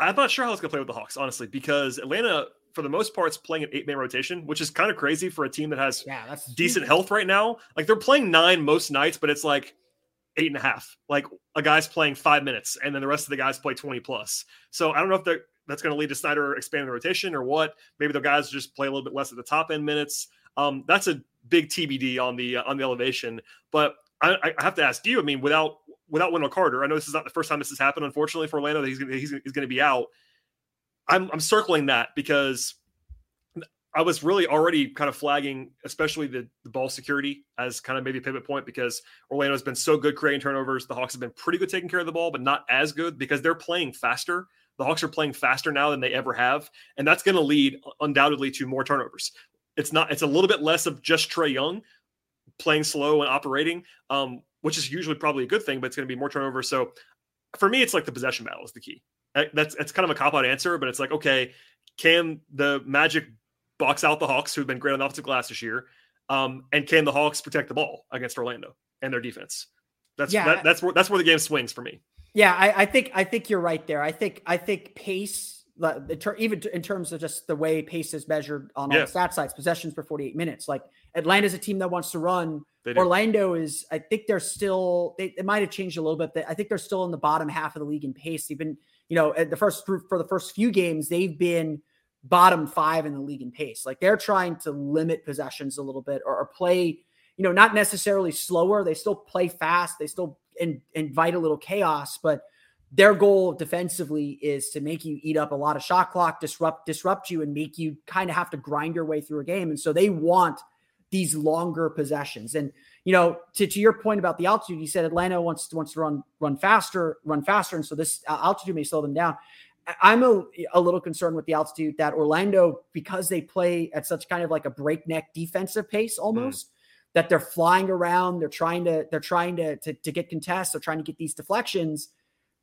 [SPEAKER 3] I'm not sure how it's going to play with the Hawks, honestly, because Atlanta, for the most part, is playing an eight man rotation, which is kind of crazy for a team that has
[SPEAKER 1] yeah, that's
[SPEAKER 3] decent health right now. Like they're playing nine most nights, but it's like eight and a half. Like a guy's playing five minutes, and then the rest of the guys play 20 plus. So I don't know if that's going to lead to Snyder expanding the rotation or what. Maybe the guys just play a little bit less at the top end minutes. Um, that's a big TBD on the uh, on the elevation. But I, I, have to ask you. I mean, without without Wendell Carter, I know this is not the first time this has happened. Unfortunately for Orlando, he's he's, he's going to be out. I'm I'm circling that because I was really already kind of flagging, especially the, the ball security as kind of maybe a pivot point because Orlando has been so good creating turnovers. The Hawks have been pretty good taking care of the ball, but not as good because they're playing faster. The Hawks are playing faster now than they ever have, and that's going to lead undoubtedly to more turnovers. It's not. It's a little bit less of just Trae Young playing slow and operating, um, which is usually probably a good thing, but it's going to be more turnovers. So for me, it's like the possession battle is the key. That's that's kind of a cop out answer, but it's like okay, can the Magic box out the Hawks, who've been great on the offensive glass this year? Um, and can the Hawks protect the ball against Orlando and their defense? That's yeah, that, that's where that's where the game swings for me.
[SPEAKER 1] Yeah, I, I, think I think you're right there. I think I think pace, even in terms of just the way pace is measured on all yeah. the stat sites, possessions per 48 minutes. Like Atlanta's a team that wants to run. Orlando is, I think they're still. They, it might have changed a little bit. But I think they're still in the bottom half of the league in pace. They've been, you know, at the first for the first few games, they've been bottom five in the league in pace. Like they're trying to limit possessions a little bit or, or play, you know, not necessarily slower. They still play fast. They still in, invite a little chaos, but their goal defensively is to make you eat up a lot of shot clock, disrupt disrupt you, and make you kind of have to grind your way through a game. And so they want these longer possessions. And you know, to, to your point about the altitude, you said Atlanta wants wants to run run faster, run faster, and so this uh, altitude may slow them down. I'm a, a little concerned with the altitude that Orlando, because they play at such kind of like a breakneck defensive pace almost, mm. that they're flying around, they're trying to, they're trying to, to, to get contests, they're trying to get these deflections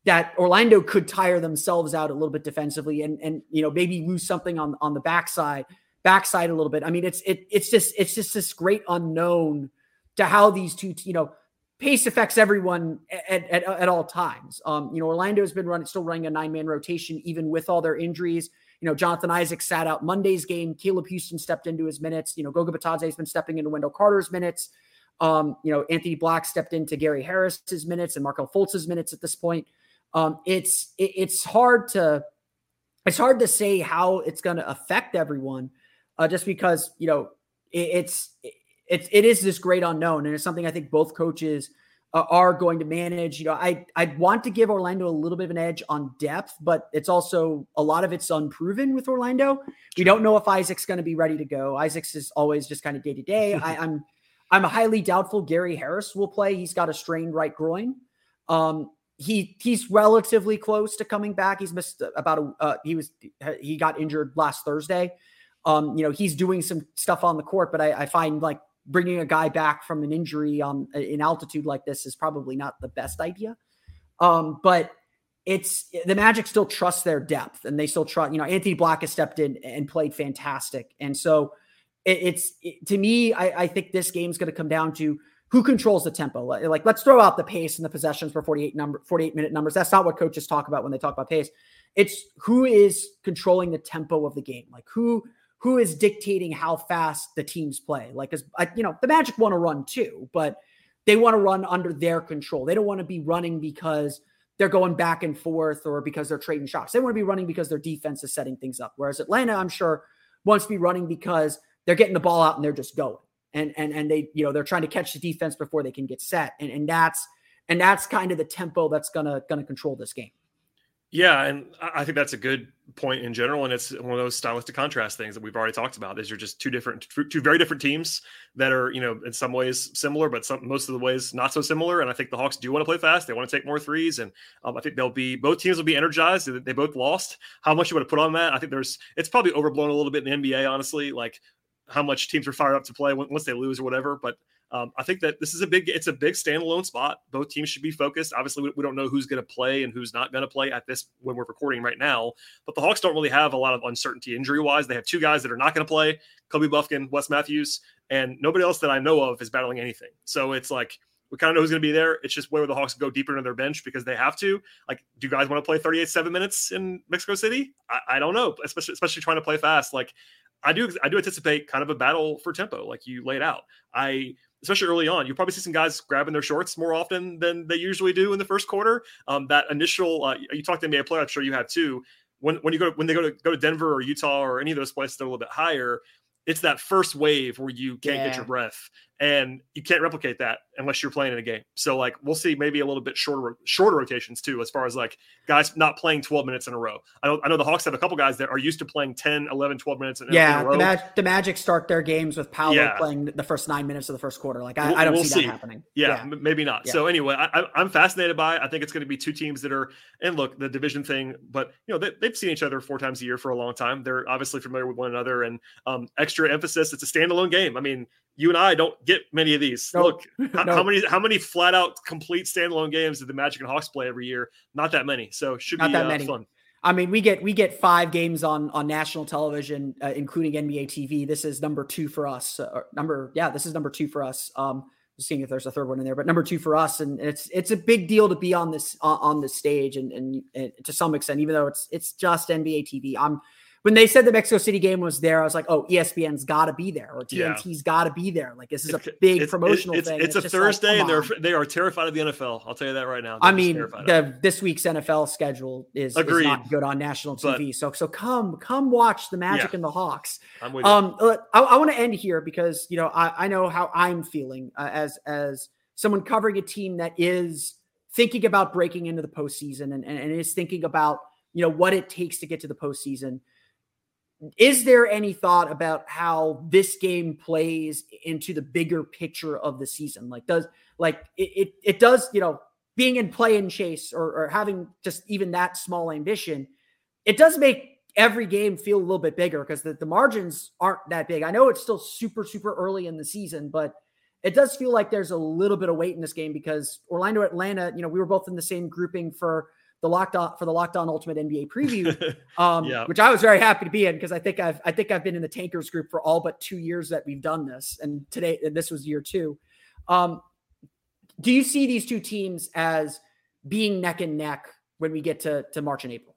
[SPEAKER 1] that Orlando could tire themselves out a little bit defensively and, and, you know, maybe lose something on, on the backside, backside a little bit. I mean, it's, it, it's just, it's just this great unknown to how these two, you know, pace affects everyone at, at, at all times. Um, you know, Orlando has been running, still running a nine man rotation, even with all their injuries. You know, Jonathan Isaac sat out Monday's game. Caleb Houstan stepped into his minutes. You know, Goga Bitadze has been stepping into Wendell Carter's minutes. Um, you know, Anthony Black stepped into Gary Harris's minutes and Markelle Fultz's minutes at this point. Um, it's it, it's hard to it's hard to say how it's going to affect everyone, uh, just because you know it, it's it, it is it is this great unknown, and it's something I think both coaches uh, are going to manage. You know, I I want to give Orlando a little bit of an edge on depth, but it's also a lot of it's unproven with Orlando. We don't know if Isaac's going to be ready to go. Isaac's is always just kind of day to day. I'm I'm highly doubtful Gary Harris will play. He's got a strained right groin. Um, he he's relatively close to coming back. He's missed about a uh, he was he got injured last Thursday. Um, you know, he's doing some stuff on the court, but I, I find like bringing a guy back from an injury um, in altitude like this is probably not the best idea. Um, but it's the Magic still trust their depth and they still trust, you know, Anthony Black has stepped in and played fantastic. And so it, it's it, to me, I, I, think this game is going to come down to who controls the tempo. Like, let's throw out the pace and the possessions for 48 number, 48 minute numbers. That's not what coaches talk about when they talk about pace. It's who is controlling the tempo of the game. Like who, who is dictating how fast the teams play. Like, as you know, the Magic want to run too, but they want to run under their control. They don't want to be running because they're going back and forth or because they're trading shots. They want to be running because their defense is setting things up. Whereas Atlanta, I'm sure, wants to be running because they're getting the ball out and they're just going. And and and they, you know, they're trying to catch the defense before they can get set. And and that's and that's kind of the tempo that's gonna gonna control this game.
[SPEAKER 3] Yeah, and I think that's a good point in general, and it's one of those stylistic contrast things that we've already talked about. These are just two different, two very different teams that are, you know, in some ways similar, but some most of the ways not so similar. And I think the Hawks do want to play fast; they want to take more threes, and um, I think they'll be both teams will be energized. They both lost. How much you want to put on that? I think there's it's probably overblown a little bit in the NBA, honestly. Like how much teams are fired up to play once they lose or whatever, but Um, I think that this is a big, it's a big standalone spot. Both teams should be focused. Obviously, we, don't know who's going to play and who's not going to play at this when we're recording right now. But the Hawks don't really have a lot of uncertainty injury wise. They have two guys that are not going to play: Kobe Bufkin, Wes Matthews, and nobody else that I know of is battling anything. So it's like we kind of know who's going to be there. It's just where the Hawks go deeper into their bench because they have to. Like, do you guys want to play 38 seven minutes in Mexico City? I, I don't know, especially especially trying to play fast. Like, I do I do anticipate kind of a battle for tempo, like you laid out. I especially early on, you probably see some guys grabbing their shorts more often than they usually do in the first quarter. Um, that initial uh, you talked to NBA player, I'm sure you have too. When when you go to, when they go to go to Denver or Utah or any of those places that are a little bit higher, it's that first wave where you can't yeah. get your breath and you can't replicate that unless you're playing in a game. So like we'll see maybe a little bit shorter shorter rotations too as far as like guys not playing 12 minutes in a row. I know I know the Hawks have a couple guys that are used to playing 10, 11, 12 minutes in,
[SPEAKER 1] yeah,
[SPEAKER 3] in a row.
[SPEAKER 1] The, Mag- the Magic start their games with Paolo yeah. playing the first 9 minutes of the first quarter. Like I, we'll, I don't we'll see, see, that happening.
[SPEAKER 3] Yeah, yeah. maybe not. Yeah. So anyway, I, am fascinated by it. I think it's going to be two teams that are and look, the division thing, but you know, they, they've seen each other four times a year for a long time. They're obviously familiar with one another and um, extra emphasis it's a standalone game. I mean, you and I don't get many of these. Look, how, how, many how many flat out complete standalone games did the Magic and Hawks play every year? Not that many. So should Not be that uh, many. fun.
[SPEAKER 1] I mean, we get we get five games on on national television, uh, including NBA TV. This is number two for us. Uh, number yeah, this is number two for us. Um, seeing if there's a third one in there, but number two for us, and it's it's a big deal to be on this on, on this stage, and, and, and to some extent, even though it's it's just NBA TV. I'm when they said the Mexico City game was there, I was like, oh, ESPN's got to be there or TNT's yeah. got to be there. Like this is a big it's, promotional
[SPEAKER 3] it's,
[SPEAKER 1] thing.
[SPEAKER 3] It's, it's a Thursday, like, and they're they are terrified of the NFL. I'll tell you that right now.
[SPEAKER 1] They're I mean, the this week's NFL schedule is, is, not good on national TV. But, so so come come watch the Magic yeah, and the Hawks. I'm with um, you. I, I want to end here because you know I, I know how I'm feeling uh, as as someone covering a team that is thinking about breaking into the postseason and, and, and is thinking about you know what it takes to get to the postseason is there any thought about how this game plays into the bigger picture of the season? Like, does like it it, it does, you know, being in play and chase or, or having just even that small ambition, it does make every game feel a little bit bigger because the, the margins aren't that big. I know it's still super, super early in the season, but it does feel like there's a little bit of weight in this game because Orlando Atlanta, you know, we were both in the same grouping for the locked on for the locked on ultimate NBA preview, um, yeah. which I was very happy to be in because I think I've I think I've been in the tankers group for all but two years that we've done this, and today and this was year two. Um, do you see these two teams as being neck and neck when we get to to March and April?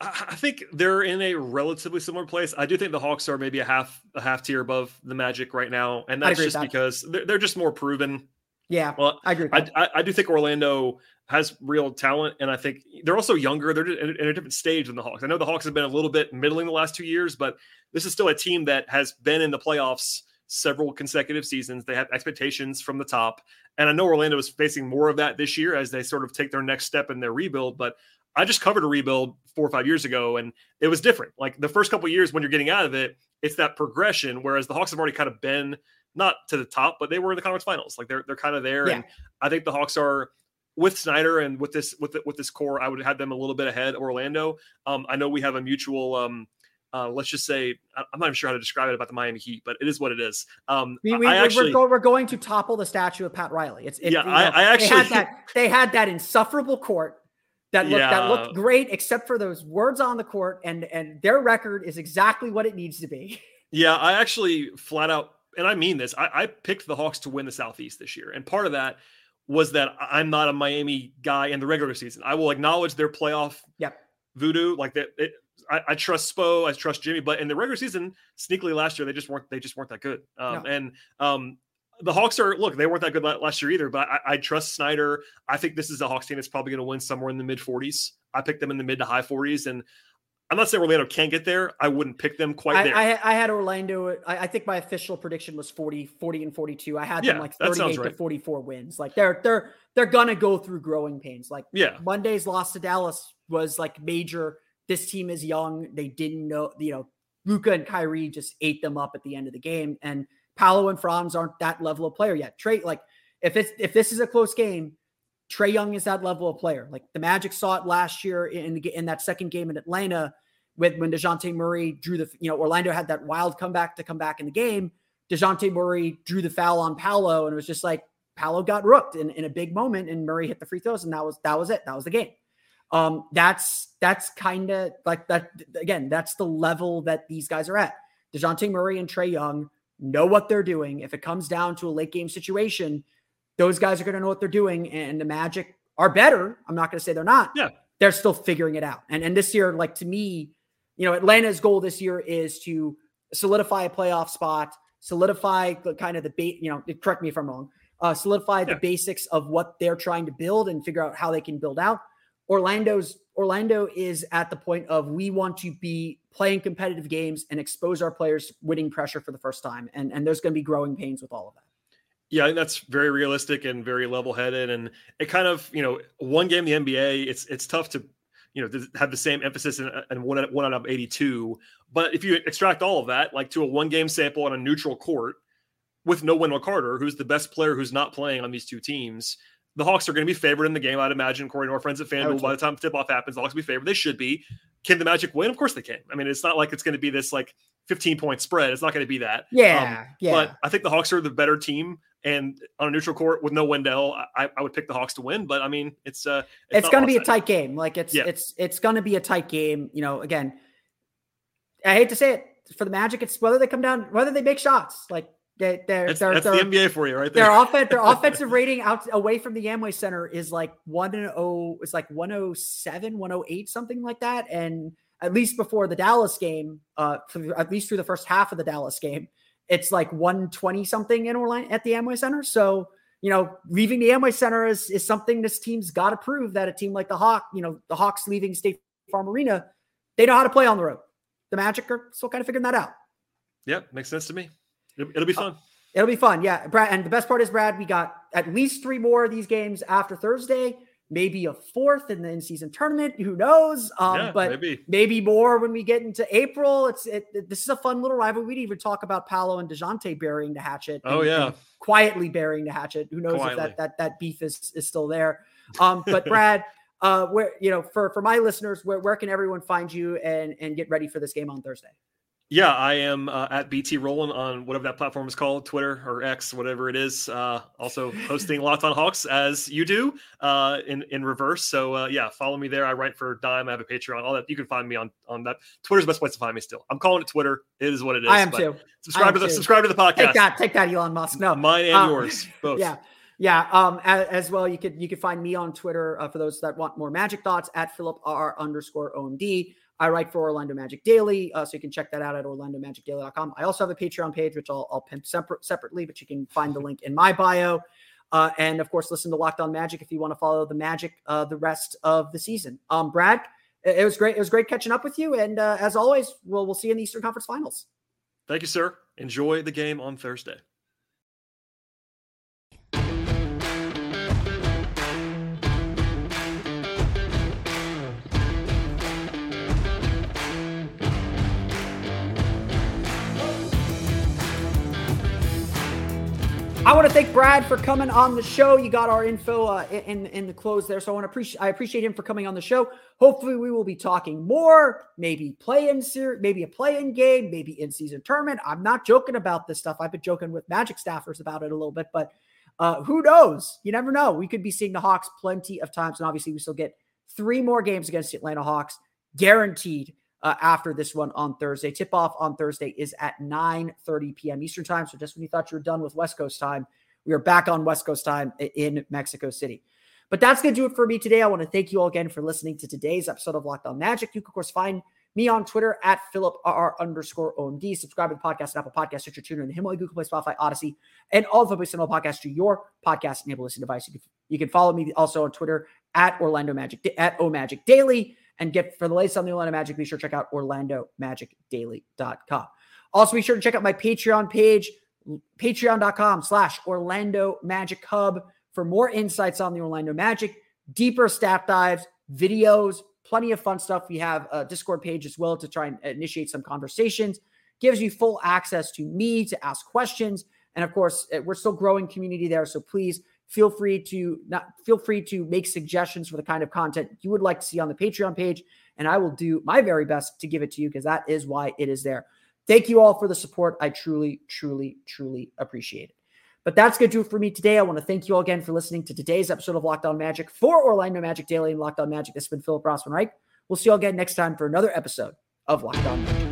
[SPEAKER 3] I think they're in a relatively similar place. I do think the Hawks are maybe a half a half tier above the Magic right now, and that's just that. because they're, they're just more proven.
[SPEAKER 1] Yeah, well, I agree.
[SPEAKER 3] I, I, I, do think Orlando has real talent, and I think they're also younger. They're in a different stage than the Hawks. I know the Hawks have been a little bit middling the last two years, but this is still a team that has been in the playoffs several consecutive seasons. They have expectations from the top, and I know Orlando is facing more of that this year as they sort of take their next step in their rebuild. But I just covered a rebuild four or five years ago, and it was different. Like the first couple years when you're getting out of it, it's that progression. Whereas the Hawks have already kind of been not to the top, but they were in the conference finals. Like they're they're kind of there, yeah. and I think the Hawks are with Snyder and with this with the, with this core, I would have them a little bit ahead of Orlando. Um, I know we have a mutual. Um, uh, let's just say I'm not even sure how to describe it about the Miami Heat, but it is what it is. Um,
[SPEAKER 1] we, we, actually, we're, go, we're, going to topple the statue of Pat Riley. It's it,
[SPEAKER 3] yeah. You know, I, I, actually
[SPEAKER 1] they had that they had that insufferable court that looked yeah. that looked great, except for those words on the court, and and their record is exactly what it needs to be.
[SPEAKER 3] Yeah, I actually flat out, and I mean this. I, I picked the Hawks to win the Southeast this year, and part of that was that I'm not a Miami guy in the regular season. I will acknowledge their playoff
[SPEAKER 1] yep.
[SPEAKER 3] voodoo, like that. I, I, trust Spo, I trust Jimmy, but in the regular season, sneakily last year they just weren't they just weren't that good. Um, no. And um, the Hawks are look they weren't that good last year either, but I, I trust Snyder. I think this is a Hawks team that's probably going to win somewhere in the mid 40s. I picked them in the mid to high 40s, and I'm not saying Orlando can't get there. I wouldn't pick them quite I, there.
[SPEAKER 1] I, I had Orlando. I, I, think my official prediction was 40, 40 and 42. I had yeah, them like 38 right. to 44 wins. Like they're they're they're gonna go through growing pains. Like
[SPEAKER 3] yeah,
[SPEAKER 1] Monday's loss to Dallas was like major. This team is young. They didn't know. You know, Luka and Kyrie just ate them up at the end of the game. And Paolo and Franz aren't that level of player yet. Trae, like if it's if this is a close game, Trae Young is that level of player. Like the Magic saw it last year in in that second game in Atlanta with when Dejounte Murray drew the, you know, Orlando had that wild comeback to come back in the game. DeJounte Murray drew the foul on Paolo, and it was just like Paolo got rooked in, in a big moment, and Murray hit the free throws, and that was that was it. That was the game. Um, that's that's kind of like that again. That's the level that these guys are at. Dejounte Murray and Trae Young know what they're doing. If it comes down to a late game situation, those guys are going to know what they're doing. And the Magic are better. I'm not going to say they're not.
[SPEAKER 3] Yeah,
[SPEAKER 1] they're still figuring it out. And and this year, like to me, you know, Atlanta's goal this year is to solidify a playoff spot, solidify the kind of the bait. You know, correct me if I'm wrong. Uh, solidify yeah. the basics of what they're trying to build and figure out how they can build out. Orlando's Orlando is at the point of we want to be playing competitive games and expose our players winning pressure for the first time. And and there's going to be growing pains with all of that.
[SPEAKER 3] Yeah, I think that's very realistic and very level-headed. And it kind of, you know, one game in the NBA, it's it's tough to, you know, have the same emphasis in, in one one out of 82. But if you extract all of that, like to a one-game sample on a neutral court with no Wendell Carter, who's the best player who's not playing on these two teams, the Hawks are going to be favored in the game. I'd imagine Corey and our friends at FanDuel, by the time tip off happens, the Hawks will be favored. They should be. Can the Magic win? Of course they can. I mean, it's not like it's going to be this like 15 point spread. It's not going to be that.
[SPEAKER 1] Yeah. Um, yeah.
[SPEAKER 3] But I think the Hawks are the better team. And on a neutral court with no Wendell, I, I would pick the Hawks to win. But I mean, it's uh,
[SPEAKER 1] it's, it's going to be a tight game. Like it's yeah. it's it's going to be a tight game. You know, again, I hate to say it for the Magic, it's whether they come down, whether they make shots. Like they, they're,
[SPEAKER 3] that's,
[SPEAKER 1] they're,
[SPEAKER 3] that's
[SPEAKER 1] they're,
[SPEAKER 3] the NBA for you, right there.
[SPEAKER 1] Their offense, their offensive rating out away from the Amway Center is like one and oh, it's like 107, 108, something like that. And at least before the Dallas game, uh, at least through the first half of the Dallas game, it's like 120 something in Orlando at the Amway Center. So, you know, leaving the Amway Center is, is something this team's got to prove that a team like the Hawk, you know, the Hawks leaving State Farm Arena, they know how to play on the road. The Magic are still kind of figuring that out.
[SPEAKER 3] Yep, makes sense to me. It'll be uh, fun. Uh,
[SPEAKER 1] it'll be fun. Yeah. Brad, and the best part is, Brad, we got at least three more of these games after Thursday, maybe a fourth in the in season tournament. Who knows? Um, yeah, but maybe. maybe more when we get into April. It's it, it, this is a fun little rivalry. We didn't even talk about Paolo and DeJounte burying the hatchet.
[SPEAKER 3] Oh, yeah.
[SPEAKER 1] quietly burying the hatchet. Who knows quietly. if that, that, that beef is, is still there. Um, but Brad, uh, where, you know, for, for my listeners, where, where can everyone find you and, and get ready for this game on Thursday?
[SPEAKER 3] Yeah, I am uh, at BT Rowland on whatever that platform is called, Twitter or X, whatever it is. Uh, also hosting Locked On Hawks as you do uh, in in reverse. So uh, yeah, follow me there. I write for Dime. I have a Patreon. All that you can find me on on that. Twitter's the best place to find me. Still, I'm calling it Twitter. It is what it is.
[SPEAKER 1] I am too.
[SPEAKER 3] Subscribe
[SPEAKER 1] am
[SPEAKER 3] to the
[SPEAKER 1] too.
[SPEAKER 3] subscribe to the podcast.
[SPEAKER 1] Take that, take that, Elon Musk. No,
[SPEAKER 3] mine and um, yours both.
[SPEAKER 1] Yeah. Yeah, um, as, as, well, you could you could find me on Twitter uh, for those that want more magic thoughts at Philip R underscore OMD. I write for Orlando Magic Daily, uh, so you can check that out at orlandomagicdaily.com. I also have a Patreon page, which I'll, I'll pimp separate, separately, but you can find the link in my bio. Uh, and of course, listen to Locked On Magic if you want to follow the Magic uh, the rest of the season. Um, Brad, it was great. It was great catching up with you. And uh, as always, we'll we'll see you in the Eastern Conference Finals.
[SPEAKER 3] Thank you, sir. Enjoy the game on Thursday.
[SPEAKER 1] I want to thank Brad for coming on the show. You got our info uh, in in the close there, so I want to appreciate I appreciate him for coming on the show. Hopefully, we will be talking more. Maybe play in ser- maybe a play in game, maybe in season tournament. I'm not joking about this stuff. I've been joking with Magic staffers about it a little bit, but uh, who knows? You never know. We could be seeing the Hawks plenty of times, and obviously, we still get three more games against the Atlanta Hawks guaranteed uh, after this one on Thursday. Tip off on Thursday is at 9 30 p.m. Eastern time. So just when you thought you were done with West Coast time, we are back on West Coast time in Mexico City. But that's going to do it for me today. I want to thank you all again for listening to today's episode of Locked On Magic. You can, of course, find me on Twitter at Philip R underscore OMD. Subscribe to the podcast Apple Podcast, Stitcher, Tuner, and the Himalaya, Google Play, Spotify, Odyssey, and all the places podcast to your podcast enabled listening device. You can, you can follow me also on Twitter at Orlando Magic at O Magic Daily. And get for the latest on the Orlando Magic, be sure to check out OrlandoMagicDaily.com. Also, be sure to check out my Patreon page, patreon.com slash Orlando Magic Hub for more insights on the Orlando Magic, deeper stat dives, videos, plenty of fun stuff. We have a Discord page as well to try and initiate some conversations. Gives you full access to me to ask questions. And of course, eh, we're still growing community there. So please feel free to not feel free to make suggestions for the kind of content you would like to see on the Patreon page, and I will do my very best to give it to you because that is why it is there. Thank you all for the support. I truly, truly, truly appreciate it. But that's going to do it for me today. I want to thank you all again for listening to today's episode of Locked On Magic for Orlando Magic Daily and Locked On Magic. This has been Philip Rossman Reich. We'll see you all again next time for another episode of Locked On Magic.